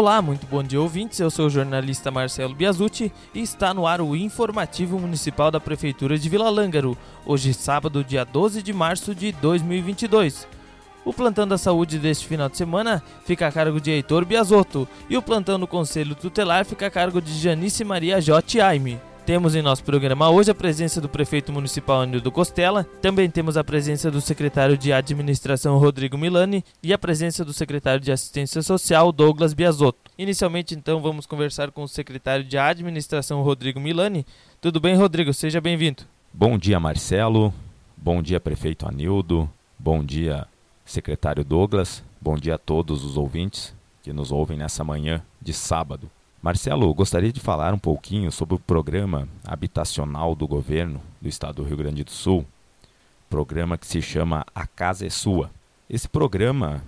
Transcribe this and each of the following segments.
Olá, muito bom dia ouvintes. Eu sou o jornalista Marcelo Biasucci e está no ar o informativo municipal da Prefeitura de Vila Lângaro, hoje sábado, dia 12 de março de 2022. O plantão da saúde deste final de semana fica a cargo de Heitor Biasotto e o plantão do Conselho Tutelar fica a cargo de Janice Maria Jotti Aime. Temos em nosso programa hoje a presença do prefeito municipal Anildo Costela, também temos a presença do secretário de administração Rodrigo Milani e a presença do secretário de assistência social Douglas Biasotto. Inicialmente, então, vamos conversar com o secretário de administração Rodrigo Milani. Tudo bem, Rodrigo? Seja bem-vindo. Bom dia, Marcelo. Bom dia, prefeito Anildo. Bom dia, secretário Douglas. Bom dia a todos os ouvintes que nos ouvem nessa manhã de sábado. Marcelo, gostaria de falar um pouquinho sobre o programa habitacional do governo do estado do Rio Grande do Sul, programa que se chama A Casa é Sua. Esse programa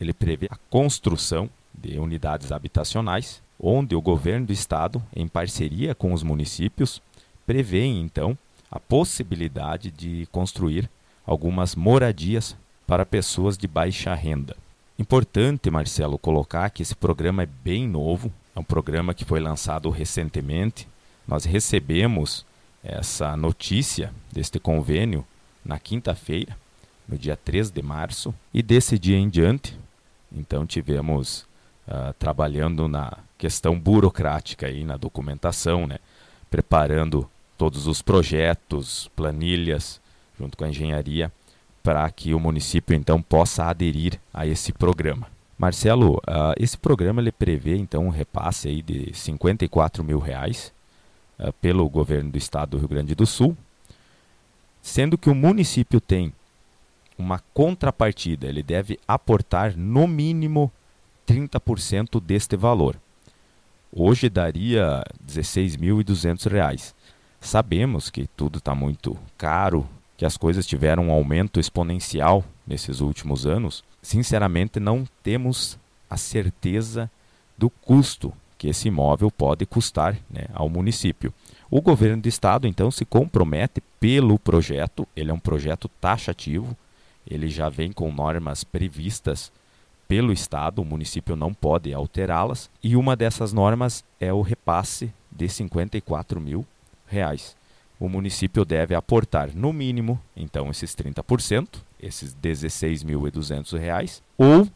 ele prevê a construção de unidades habitacionais, onde o governo do estado, em parceria com os municípios, prevê então a possibilidade de construir algumas moradias para pessoas de baixa renda. Importante, Marcelo, colocar que esse programa é bem novo, é um programa que foi lançado recentemente. Nós recebemos essa notícia deste convênio na quinta-feira, no dia 3 de março, e desse dia em diante, então tivemos uh, trabalhando na questão burocrática aí na documentação, né, preparando todos os projetos, planilhas, junto com a engenharia, para que o município então possa aderir a esse programa. Marcelo, uh, esse programa ele prevê então um repasse aí de 54 mil reais uh, pelo governo do estado do Rio Grande do Sul, sendo que o município tem uma contrapartida, ele deve aportar no mínimo 30% deste valor. Hoje daria R$ 16.200. Sabemos que tudo está muito caro, que as coisas tiveram um aumento exponencial nesses últimos anos, sinceramente não temos a certeza do custo que esse imóvel pode custar né, ao município. O governo do estado então se compromete pelo projeto, ele é um projeto taxativo, ele já vem com normas previstas pelo estado, o município não pode alterá-las, e uma dessas normas é o repasse de 54 mil reais. O município deve aportar no mínimo, então, esses 30%, esses R$ 16.200, ou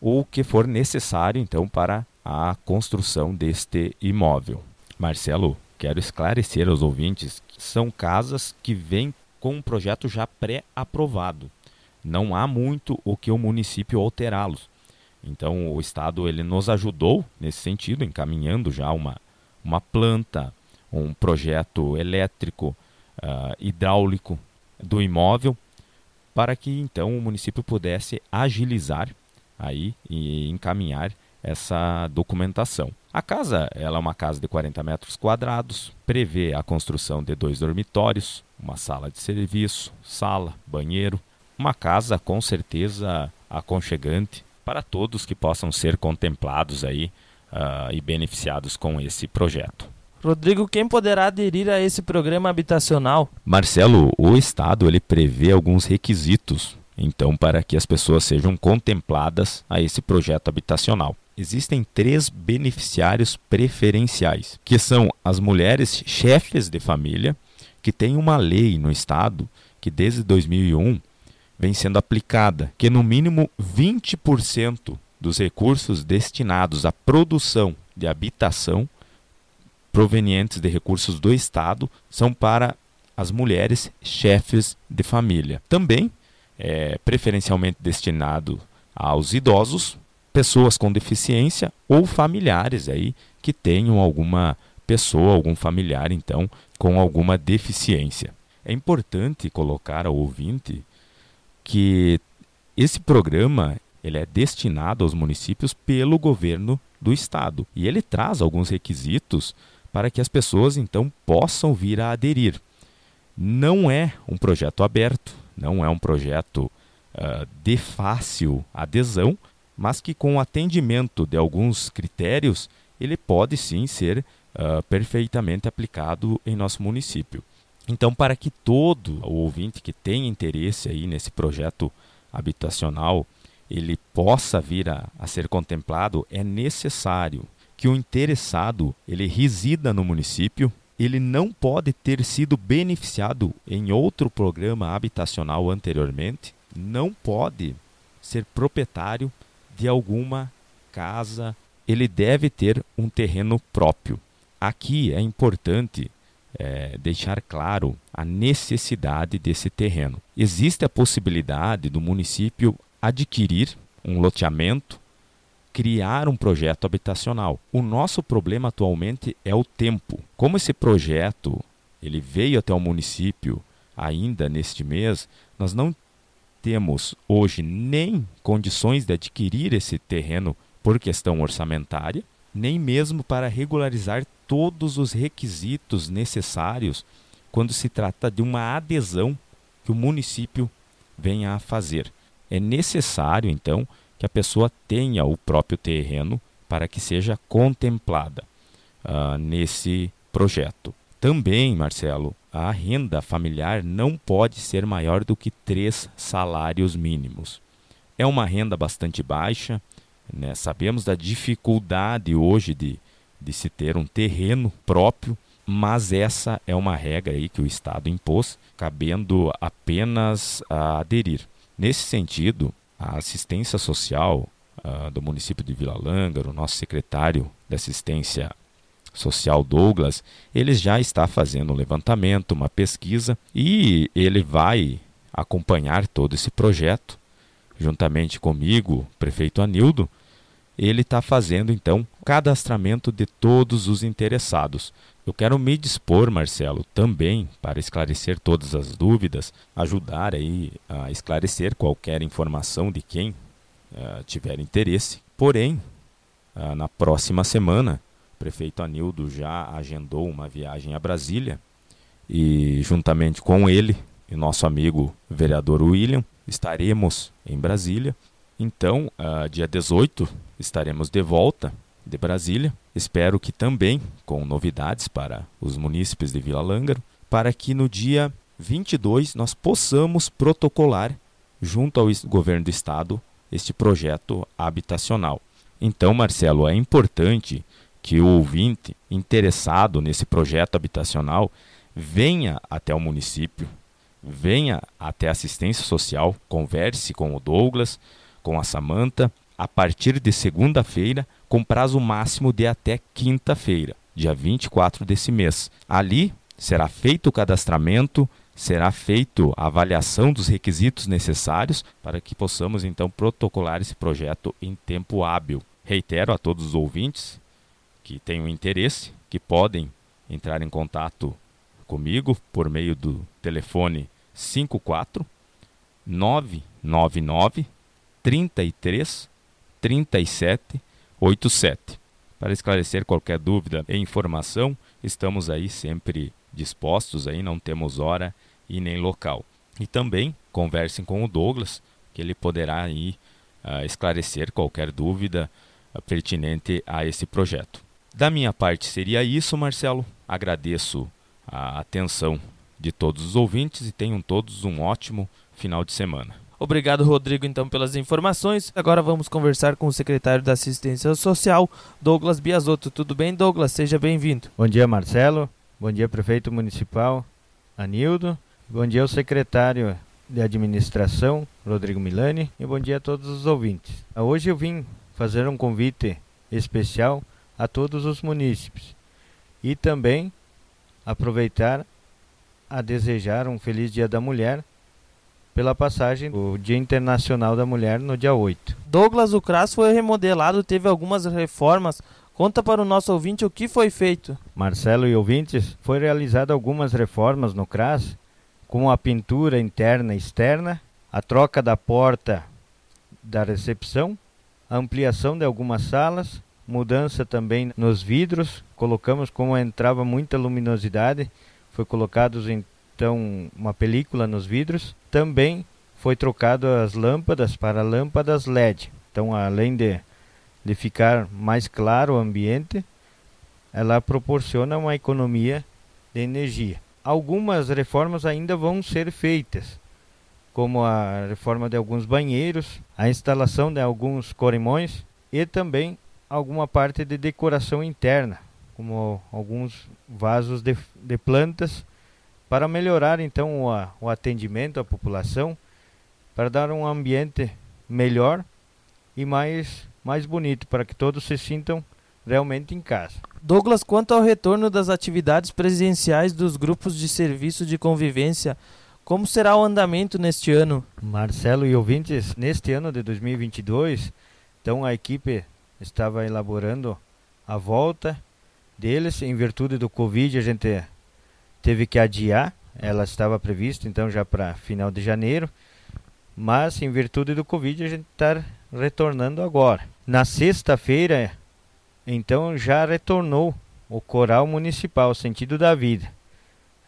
o que for necessário, então, para a construção deste imóvel. Marcelo, quero esclarecer aos ouvintes que são casas que vêm com um projeto já pré-aprovado. Não há muito o que o município alterá-los. Então, o Estado ele nos ajudou nesse sentido, encaminhando já uma, uma planta, um projeto elétrico, uh, hidráulico do imóvel para que então o município pudesse agilizar aí e encaminhar essa documentação. A casa ela é uma casa de 40 metros quadrados, prevê a construção de dois dormitórios, uma sala de serviço, sala, banheiro, uma casa com certeza aconchegante para todos que possam ser contemplados aí uh, e beneficiados com esse projeto. Rodrigo, quem poderá aderir a esse programa habitacional? Marcelo, o Estado ele prevê alguns requisitos, então, para que as pessoas sejam contempladas a esse projeto habitacional. Existem três beneficiários preferenciais, que são as mulheres chefes de família, que tem uma lei no Estado que desde 2001 vem sendo aplicada, que no mínimo 20% dos recursos destinados à produção de habitação provenientes de recursos do Estado são para as mulheres chefes de família. Também é preferencialmente destinado aos idosos, pessoas com deficiência ou familiares aí que tenham alguma pessoa, algum familiar então com alguma deficiência. É importante colocar ao ouvinte que esse programa ele é destinado aos municípios pelo governo do estado e ele traz alguns requisitos para que as pessoas então possam vir a aderir. Não é um projeto aberto, não é um projeto uh, de fácil adesão, mas que com o atendimento de alguns critérios ele pode sim ser uh, perfeitamente aplicado em nosso município. Então, para que todo o ouvinte que tem interesse aí nesse projeto habitacional ele possa vir a, a ser contemplado, é necessário que o interessado ele resida no município, ele não pode ter sido beneficiado em outro programa habitacional anteriormente, não pode ser proprietário de alguma casa, ele deve ter um terreno próprio. Aqui é importante é, deixar claro a necessidade desse terreno. Existe a possibilidade do município adquirir um loteamento, criar um projeto habitacional. O nosso problema atualmente é o tempo. Como esse projeto ele veio até o município ainda neste mês, nós não temos hoje nem condições de adquirir esse terreno por questão orçamentária, nem mesmo para regularizar todos os requisitos necessários quando se trata de uma adesão que o município venha a fazer. É necessário, então, que a pessoa tenha o próprio terreno para que seja contemplada uh, nesse projeto. Também, Marcelo, a renda familiar não pode ser maior do que três salários mínimos. É uma renda bastante baixa, né? sabemos da dificuldade hoje de de se ter um terreno próprio, mas essa é uma regra aí que o Estado impôs, cabendo apenas a aderir. Nesse sentido, a assistência social uh, do município de Vila Lângaro, o nosso secretário de assistência social Douglas, ele já está fazendo um levantamento, uma pesquisa e ele vai acompanhar todo esse projeto juntamente comigo, prefeito Anildo, ele está fazendo então cadastramento de todos os interessados. Eu quero me dispor, Marcelo, também para esclarecer todas as dúvidas, ajudar aí a esclarecer qualquer informação de quem uh, tiver interesse. Porém, uh, na próxima semana, o prefeito Anildo já agendou uma viagem a Brasília e juntamente com ele e nosso amigo vereador William estaremos em Brasília então, uh, dia 18, estaremos de volta de Brasília. Espero que também com novidades para os munícipes de Vila Lângaro, para que no dia 22 nós possamos protocolar junto ao governo do estado este projeto habitacional. Então, Marcelo, é importante que o ouvinte interessado nesse projeto habitacional venha até o município, venha até a assistência social, converse com o Douglas, com a Samanta a partir de segunda-feira, com prazo máximo de até quinta-feira, dia 24 desse mês. Ali será feito o cadastramento, será feito a avaliação dos requisitos necessários para que possamos então protocolar esse projeto em tempo hábil. Reitero a todos os ouvintes que tenham interesse, que podem entrar em contato comigo por meio do telefone 54 999 33 37 87. Para esclarecer qualquer dúvida e informação, estamos aí sempre dispostos aí, não temos hora e nem local. E também conversem com o Douglas, que ele poderá aí uh, esclarecer qualquer dúvida uh, pertinente a esse projeto. Da minha parte seria isso, Marcelo. Agradeço a atenção de todos os ouvintes e tenham todos um ótimo final de semana. Obrigado, Rodrigo, então, pelas informações. Agora vamos conversar com o secretário da Assistência Social, Douglas Biasotto. Tudo bem, Douglas? Seja bem-vindo. Bom dia, Marcelo. Bom dia, prefeito municipal Anildo. Bom dia ao secretário de Administração, Rodrigo Milani. E bom dia a todos os ouvintes. Hoje eu vim fazer um convite especial a todos os munícipes e também aproveitar a desejar um feliz Dia da Mulher pela passagem do Dia Internacional da Mulher no dia 8. Douglas, o CRAS foi remodelado, teve algumas reformas. Conta para o nosso ouvinte o que foi feito. Marcelo e ouvintes, foi realizada algumas reformas no CRAS, como a pintura interna e externa, a troca da porta da recepção, a ampliação de algumas salas, mudança também nos vidros, colocamos como entrava muita luminosidade, foi colocados em então uma película nos vidros. Também foi trocado as lâmpadas para lâmpadas LED. Então, além de, de ficar mais claro o ambiente, ela proporciona uma economia de energia. Algumas reformas ainda vão ser feitas, como a reforma de alguns banheiros, a instalação de alguns corrimões e também alguma parte de decoração interna, como alguns vasos de, de plantas, para melhorar então o, o atendimento à população, para dar um ambiente melhor e mais, mais bonito, para que todos se sintam realmente em casa. Douglas, quanto ao retorno das atividades presenciais dos grupos de serviço de convivência, como será o andamento neste ano? Marcelo e ouvintes, neste ano de 2022, então a equipe estava elaborando a volta deles em virtude do Covid, a gente teve que adiar, ela estava prevista então já para final de janeiro, mas em virtude do Covid a gente está retornando agora. Na sexta-feira, então já retornou o coral municipal Sentido da Vida.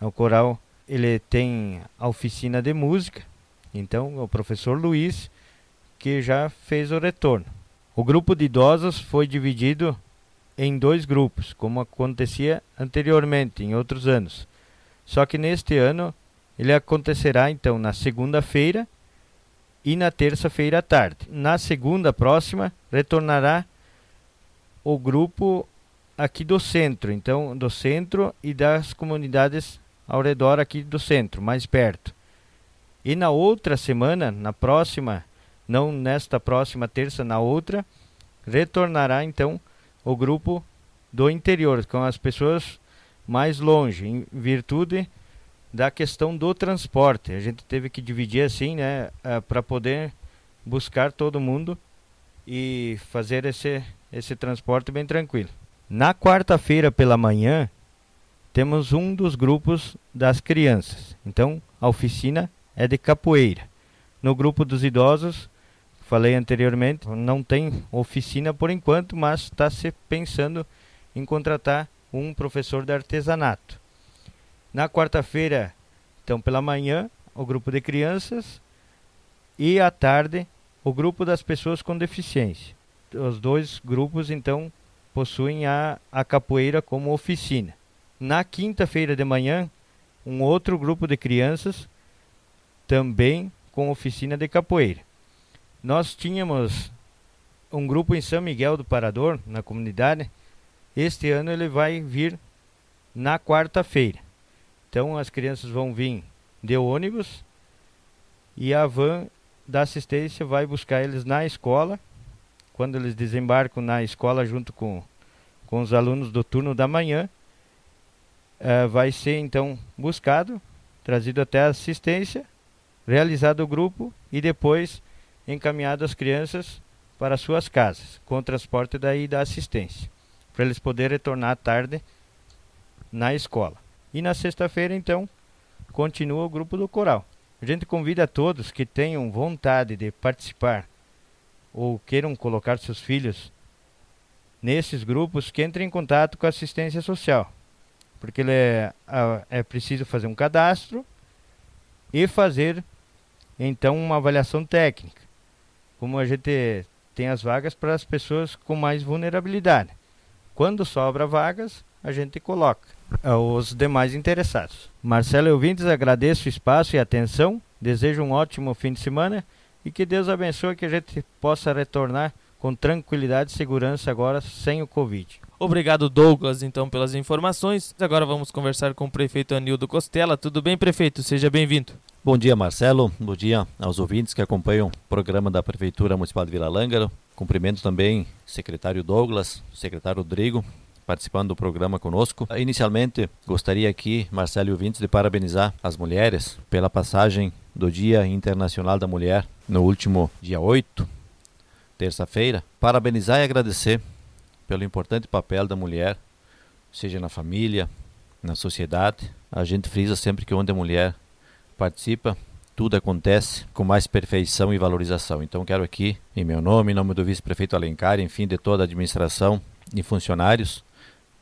O coral ele tem a oficina de música, então o professor Luiz que já fez o retorno. O grupo de idosos foi dividido em dois grupos, como acontecia anteriormente em outros anos. Só que neste ano ele acontecerá então na segunda-feira e na terça-feira à tarde. Na segunda próxima retornará o grupo aqui do centro, então do centro e das comunidades ao redor aqui do centro, mais perto. E na outra semana, na próxima, não nesta próxima terça, na outra, retornará então o grupo do interior, com as pessoas mais longe, em virtude da questão do transporte. A gente teve que dividir assim, né, eh, para poder buscar todo mundo e fazer esse, esse transporte bem tranquilo. Na quarta-feira pela manhã, temos um dos grupos das crianças. Então, a oficina é de capoeira. No grupo dos idosos, falei anteriormente, não tem oficina por enquanto, mas está se pensando em contratar um professor de artesanato. Na quarta-feira, então pela manhã, o grupo de crianças e à tarde o grupo das pessoas com deficiência. Os dois grupos então possuem a, a capoeira como oficina. Na quinta-feira de manhã, um outro grupo de crianças, também com oficina de capoeira. Nós tínhamos um grupo em São Miguel do Parador, na comunidade. Este ano ele vai vir na quarta-feira. Então as crianças vão vir de ônibus e a van da assistência vai buscar eles na escola. Quando eles desembarcam na escola junto com, com os alunos do turno da manhã, uh, vai ser então buscado, trazido até a assistência, realizado o grupo e depois encaminhado as crianças para suas casas, com transporte daí da assistência, para eles poderem retornar à tarde na escola. E na sexta-feira, então, continua o grupo do coral. A gente convida a todos que tenham vontade de participar ou queiram colocar seus filhos nesses grupos que entrem em contato com a assistência social porque ele é, é preciso fazer um cadastro e fazer então uma avaliação técnica. Como a gente tem as vagas para as pessoas com mais vulnerabilidade. Quando sobra vagas, a gente coloca os demais interessados. Marcelo Euvintes, agradeço o espaço e atenção. Desejo um ótimo fim de semana e que Deus abençoe que a gente possa retornar com tranquilidade e segurança agora sem o Covid. Obrigado, Douglas, então, pelas informações. Agora vamos conversar com o prefeito Anildo Costela. Tudo bem, prefeito? Seja bem-vindo. Bom dia, Marcelo. Bom dia aos ouvintes que acompanham o programa da Prefeitura Municipal de Vila Lângaro. Cumprimento também o secretário Douglas, o secretário Rodrigo, participando do programa conosco. Inicialmente, gostaria aqui, Marcelo e ouvintes, de parabenizar as mulheres pela passagem do Dia Internacional da Mulher no último dia 8, terça-feira. Parabenizar e agradecer pelo importante papel da mulher, seja na família, na sociedade. A gente frisa sempre que onde a mulher participa, tudo acontece com mais perfeição e valorização. Então quero aqui, em meu nome, em nome do vice-prefeito Alencar, enfim, de toda a administração e funcionários,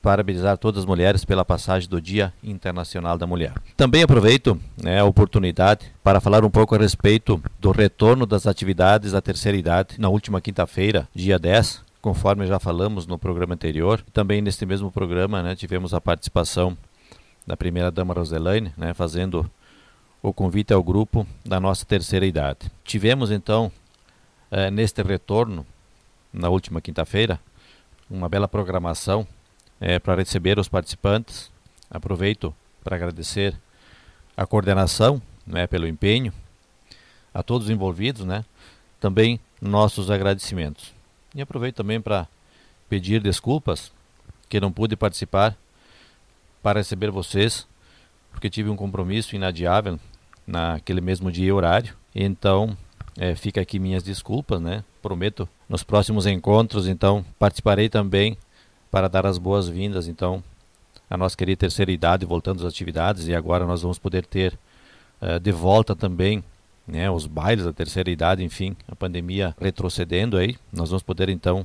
parabenizar todas as mulheres pela passagem do Dia Internacional da Mulher. Também aproveito né, a oportunidade para falar um pouco a respeito do retorno das atividades da terceira idade na última quinta-feira, dia 10, conforme já falamos no programa anterior. Também neste mesmo programa né, tivemos a participação da primeira-dama Roselaine, né, fazendo o convite ao grupo da nossa terceira idade. Tivemos então, eh, neste retorno, na última quinta-feira, uma bela programação eh, para receber os participantes. Aproveito para agradecer a coordenação né, pelo empenho, a todos os envolvidos, né, também nossos agradecimentos. E aproveito também para pedir desculpas que não pude participar para receber vocês, porque tive um compromisso inadiável naquele mesmo dia e horário. Então, é, fica aqui minhas desculpas, né? Prometo nos próximos encontros, então participarei também para dar as boas-vindas, então, à nossa querida terceira idade, voltando às atividades e agora nós vamos poder ter uh, de volta também, né? Os bailes da terceira idade, enfim, a pandemia retrocedendo aí, nós vamos poder então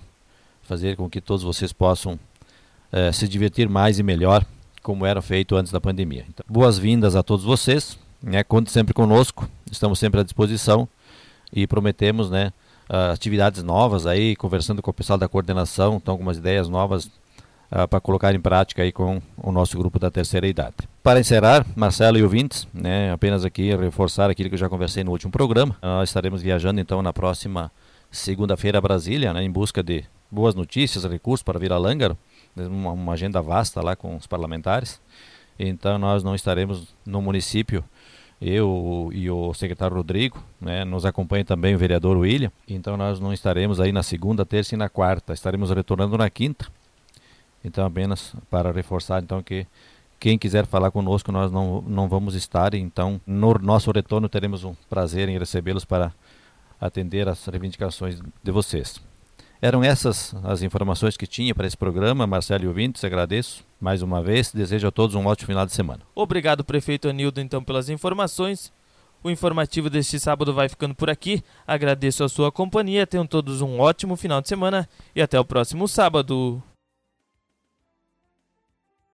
fazer com que todos vocês possam uh, se divertir mais e melhor, como era feito antes da pandemia. Então, boas-vindas a todos vocês, né? Conte sempre conosco, estamos sempre à disposição e prometemos, né? Uh, atividades novas aí, conversando com o pessoal da coordenação, então algumas ideias novas uh, para colocar em prática aí com o nosso grupo da terceira idade. Para encerrar, Marcelo e ouvintes, né, apenas aqui reforçar aquilo que eu já conversei no último programa. Nós estaremos viajando então na próxima segunda-feira a Brasília, né, em busca de boas notícias, recursos para vir a Lângaro, uma, uma agenda vasta lá com os parlamentares. Então nós não estaremos no município eu e o secretário Rodrigo, né, nos acompanha também o vereador William. Então nós não estaremos aí na segunda, terça e na quarta, estaremos retornando na quinta. Então apenas para reforçar então que quem quiser falar conosco nós não, não vamos estar, então no nosso retorno teremos um prazer em recebê-los para atender as reivindicações de vocês. Eram essas as informações que tinha para esse programa. Marcelo e ouvintes, agradeço mais uma vez. Desejo a todos um ótimo final de semana. Obrigado, prefeito Anildo, então, pelas informações. O informativo deste sábado vai ficando por aqui. Agradeço a sua companhia. Tenham todos um ótimo final de semana e até o próximo sábado.